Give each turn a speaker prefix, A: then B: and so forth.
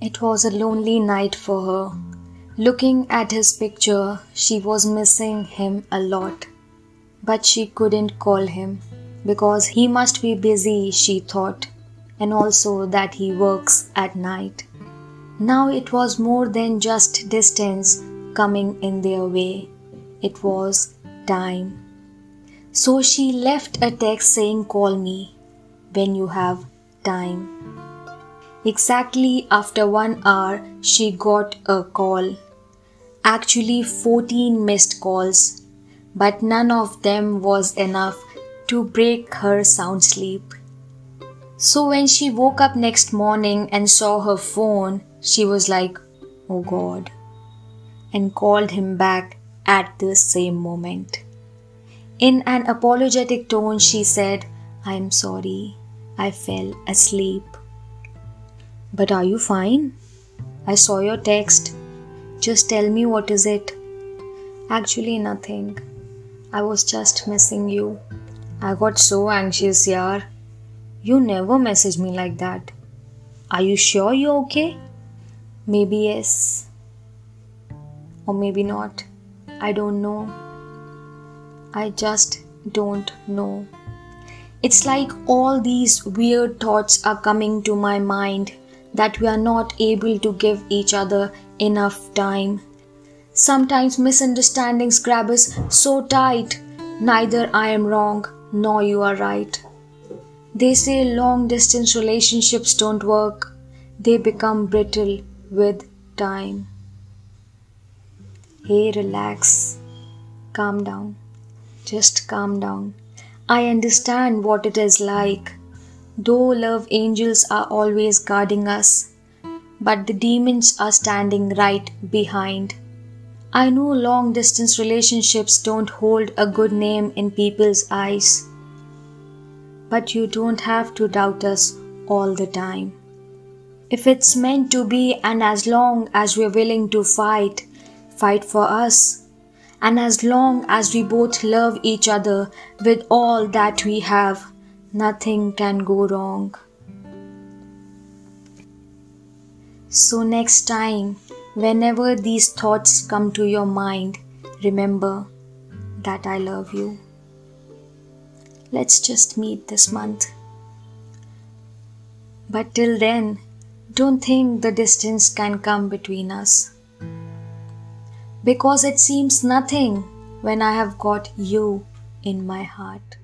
A: It was a lonely night for her. Looking at his picture, she was missing him a lot. But she couldn't call him because he must be busy, she thought, and also that he works at night. Now it was more than just distance coming in their way, it was time. So she left a text saying, Call me when you have time. Exactly after one hour, she got a call. Actually, 14 missed calls, but none of them was enough to break her sound sleep. So when she woke up next morning and saw her phone, she was like, Oh God, and called him back at the same moment. In an apologetic tone, she said, I am sorry. I fell asleep. But are you fine? I saw your text. Just tell me what is it? Actually, nothing. I was just missing you. I got so anxious, yaar. You never message me like that. Are you sure you're okay? Maybe yes. Or maybe not. I don't know. I just don't know. It's like all these weird thoughts are coming to my mind that we are not able to give each other enough time. Sometimes misunderstandings grab us so tight, neither I am wrong nor you are right. They say long distance relationships don't work, they become brittle with time. Hey, relax, calm down. Just calm down. I understand what it is like. Though love angels are always guarding us, but the demons are standing right behind. I know long distance relationships don't hold a good name in people's eyes. But you don't have to doubt us all the time. If it's meant to be, and as long as we're willing to fight, fight for us, and as long as we both love each other with all that we have, nothing can go wrong. So, next time, whenever these thoughts come to your mind, remember that I love you. Let's just meet this month. But till then, don't think the distance can come between us because it seems nothing when I have got you in my heart.